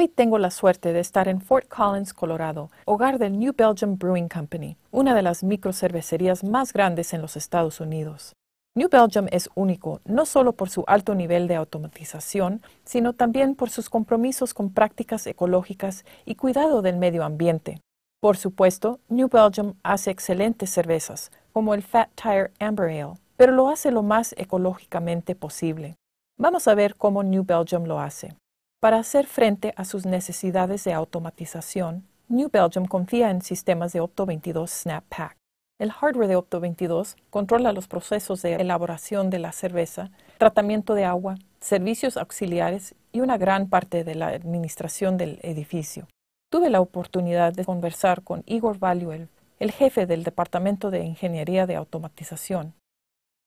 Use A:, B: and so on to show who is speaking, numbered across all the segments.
A: Hoy tengo la suerte de estar en Fort Collins, Colorado, hogar del New Belgium Brewing Company, una de las microcervecerías más grandes en los Estados Unidos. New Belgium es único no solo por su alto nivel de automatización, sino también por sus compromisos con prácticas ecológicas y cuidado del medio ambiente. Por supuesto, New Belgium hace excelentes cervezas, como el Fat Tire Amber Ale, pero lo hace lo más ecológicamente posible. Vamos a ver cómo New Belgium lo hace. Para hacer frente a sus necesidades de automatización, New Belgium confía en sistemas de Opto 22 Snap Pack. El hardware de Opto 22 controla los procesos de elaboración de la cerveza, tratamiento de agua, servicios auxiliares y una gran parte de la administración del edificio. Tuve la oportunidad de conversar con Igor Valuel, el jefe del Departamento de Ingeniería de Automatización,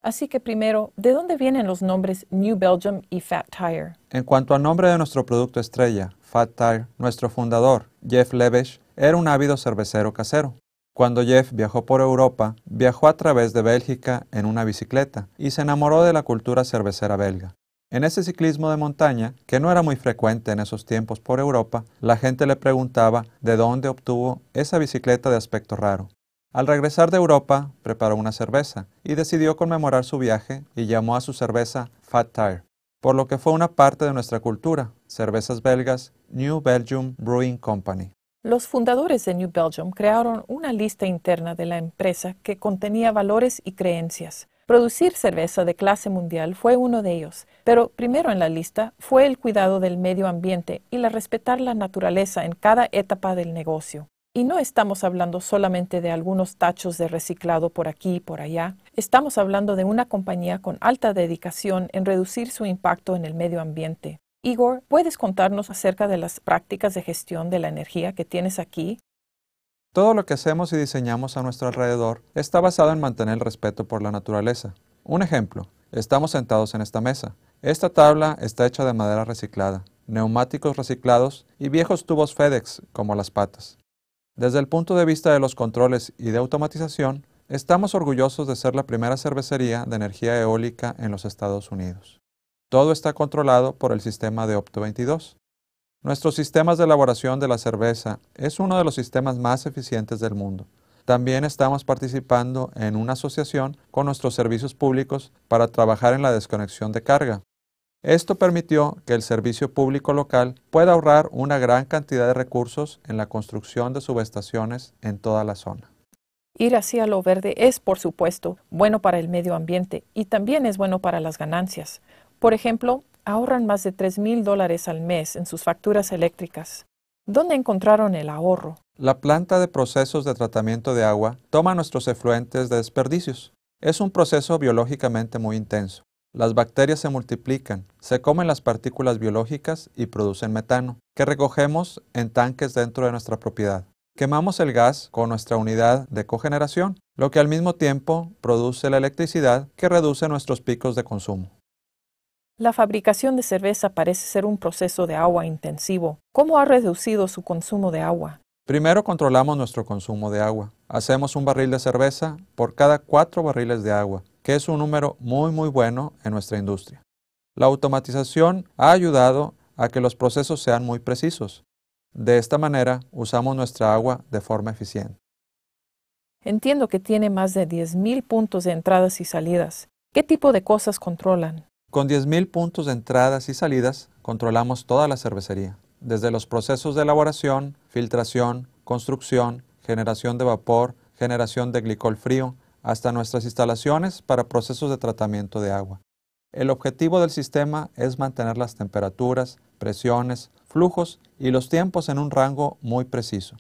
A: Así que primero, ¿de dónde vienen los nombres New Belgium y Fat Tire?
B: En cuanto al nombre de nuestro producto estrella, Fat Tire, nuestro fundador, Jeff Levesh, era un ávido cervecero casero. Cuando Jeff viajó por Europa, viajó a través de Bélgica en una bicicleta y se enamoró de la cultura cervecera belga. En ese ciclismo de montaña, que no era muy frecuente en esos tiempos por Europa, la gente le preguntaba de dónde obtuvo esa bicicleta de aspecto raro. Al regresar de Europa, preparó una cerveza y decidió conmemorar su viaje y llamó a su cerveza Fat Tire, por lo que fue una parte de nuestra cultura, cervezas belgas New Belgium Brewing Company.
A: Los fundadores de New Belgium crearon una lista interna de la empresa que contenía valores y creencias. Producir cerveza de clase mundial fue uno de ellos, pero primero en la lista fue el cuidado del medio ambiente y la respetar la naturaleza en cada etapa del negocio. Y no estamos hablando solamente de algunos tachos de reciclado por aquí y por allá. Estamos hablando de una compañía con alta dedicación en reducir su impacto en el medio ambiente. Igor, ¿puedes contarnos acerca de las prácticas de gestión de la energía que tienes aquí?
B: Todo lo que hacemos y diseñamos a nuestro alrededor está basado en mantener el respeto por la naturaleza. Un ejemplo, estamos sentados en esta mesa. Esta tabla está hecha de madera reciclada, neumáticos reciclados y viejos tubos FedEx como las patas. Desde el punto de vista de los controles y de automatización, estamos orgullosos de ser la primera cervecería de energía eólica en los Estados Unidos. Todo está controlado por el sistema de Opto 22. Nuestros sistemas de elaboración de la cerveza es uno de los sistemas más eficientes del mundo. También estamos participando en una asociación con nuestros servicios públicos para trabajar en la desconexión de carga, esto permitió que el servicio público local pueda ahorrar una gran cantidad de recursos en la construcción de subestaciones en toda la zona.
A: Ir hacia lo verde es, por supuesto, bueno para el medio ambiente y también es bueno para las ganancias. Por ejemplo, ahorran más de 3 mil dólares al mes en sus facturas eléctricas. ¿Dónde encontraron el ahorro?
B: La planta de procesos de tratamiento de agua toma nuestros efluentes de desperdicios. Es un proceso biológicamente muy intenso. Las bacterias se multiplican, se comen las partículas biológicas y producen metano, que recogemos en tanques dentro de nuestra propiedad. Quemamos el gas con nuestra unidad de cogeneración, lo que al mismo tiempo produce la electricidad que reduce nuestros picos de consumo.
A: La fabricación de cerveza parece ser un proceso de agua intensivo. ¿Cómo ha reducido su consumo de agua?
B: Primero controlamos nuestro consumo de agua. Hacemos un barril de cerveza por cada cuatro barriles de agua que es un número muy muy bueno en nuestra industria. La automatización ha ayudado a que los procesos sean muy precisos. De esta manera usamos nuestra agua de forma eficiente.
A: Entiendo que tiene más de 10.000 puntos de entradas y salidas. ¿Qué tipo de cosas controlan?
B: Con 10.000 puntos de entradas y salidas controlamos toda la cervecería, desde los procesos de elaboración, filtración, construcción, generación de vapor, generación de glicol frío, hasta nuestras instalaciones para procesos de tratamiento de agua. El objetivo del sistema es mantener las temperaturas, presiones, flujos y los tiempos en un rango muy preciso.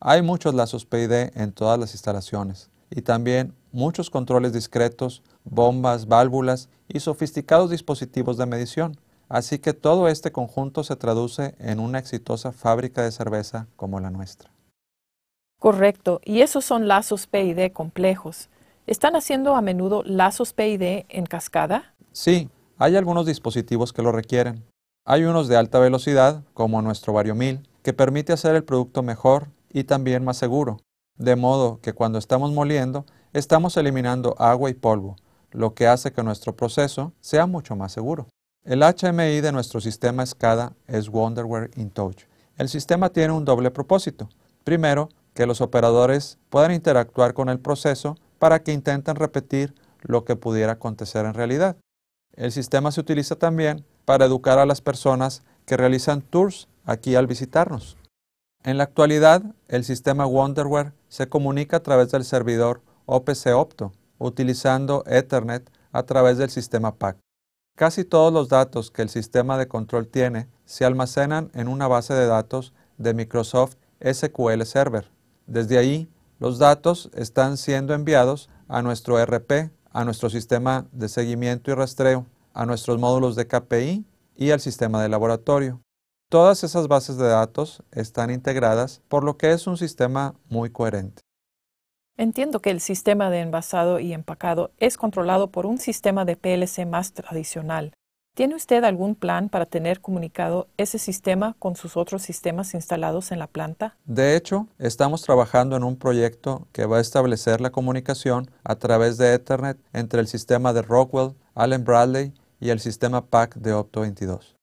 B: Hay muchos lazos PID en todas las instalaciones y también muchos controles discretos, bombas, válvulas y sofisticados dispositivos de medición. Así que todo este conjunto se traduce en una exitosa fábrica de cerveza como la nuestra.
A: Correcto, y esos son lazos PID complejos. ¿Están haciendo a menudo lazos PID en cascada?
B: Sí, hay algunos dispositivos que lo requieren. Hay unos de alta velocidad, como nuestro Variomil, que permite hacer el producto mejor y también más seguro, de modo que cuando estamos moliendo, estamos eliminando agua y polvo, lo que hace que nuestro proceso sea mucho más seguro. El HMI de nuestro sistema SCADA es Wonderware InTouch. El sistema tiene un doble propósito. Primero, que los operadores puedan interactuar con el proceso para que intenten repetir lo que pudiera acontecer en realidad. El sistema se utiliza también para educar a las personas que realizan tours aquí al visitarnos. En la actualidad, el sistema Wonderware se comunica a través del servidor OPC Opto, utilizando Ethernet a través del sistema PAC. Casi todos los datos que el sistema de control tiene se almacenan en una base de datos de Microsoft SQL Server. Desde ahí, los datos están siendo enviados a nuestro RP, a nuestro sistema de seguimiento y rastreo, a nuestros módulos de KPI y al sistema de laboratorio. Todas esas bases de datos están integradas, por lo que es un sistema muy coherente.
A: Entiendo que el sistema de envasado y empacado es controlado por un sistema de PLC más tradicional. ¿Tiene usted algún plan para tener comunicado ese sistema con sus otros sistemas instalados en la planta?
B: De hecho, estamos trabajando en un proyecto que va a establecer la comunicación a través de Ethernet entre el sistema de Rockwell, Allen Bradley y el sistema PAC de Opto 22.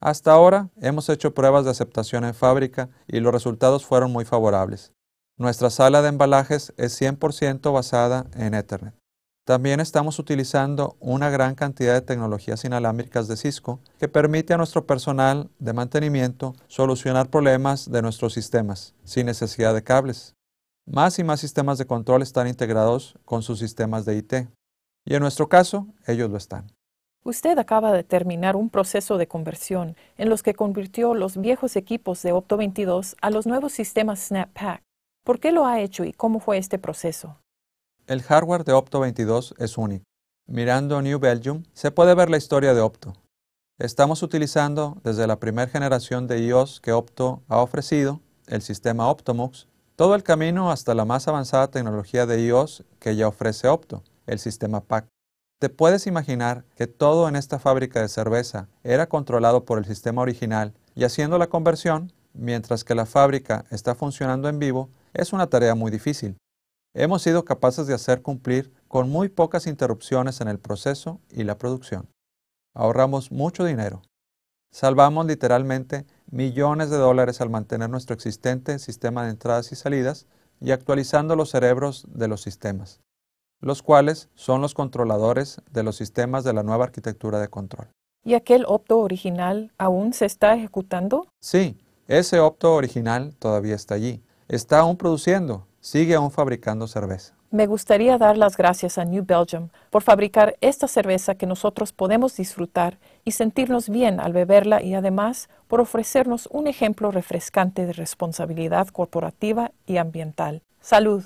B: Hasta ahora hemos hecho pruebas de aceptación en fábrica y los resultados fueron muy favorables. Nuestra sala de embalajes es 100% basada en Ethernet. También estamos utilizando una gran cantidad de tecnologías inalámbricas de Cisco que permite a nuestro personal de mantenimiento solucionar problemas de nuestros sistemas sin necesidad de cables. Más y más sistemas de control están integrados con sus sistemas de IT. Y en nuestro caso, ellos lo están.
A: Usted acaba de terminar un proceso de conversión en los que convirtió los viejos equipos de Opto 22 a los nuevos sistemas SnapPack. ¿Por qué lo ha hecho y cómo fue este proceso?
B: El hardware de Opto 22 es único. Mirando New Belgium se puede ver la historia de Opto. Estamos utilizando desde la primera generación de iOS que Opto ha ofrecido, el sistema Optomux, todo el camino hasta la más avanzada tecnología de iOS que ya ofrece Opto, el sistema PAC. ¿Te puedes imaginar que todo en esta fábrica de cerveza era controlado por el sistema original y haciendo la conversión, mientras que la fábrica está funcionando en vivo, es una tarea muy difícil? Hemos sido capaces de hacer cumplir con muy pocas interrupciones en el proceso y la producción. Ahorramos mucho dinero. Salvamos literalmente millones de dólares al mantener nuestro existente sistema de entradas y salidas y actualizando los cerebros de los sistemas los cuales son los controladores de los sistemas de la nueva arquitectura de control.
A: ¿Y aquel opto original aún se está ejecutando?
B: Sí, ese opto original todavía está allí. Está aún produciendo, sigue aún fabricando cerveza.
A: Me gustaría dar las gracias a New Belgium por fabricar esta cerveza que nosotros podemos disfrutar y sentirnos bien al beberla y además por ofrecernos un ejemplo refrescante de responsabilidad corporativa y ambiental. Salud.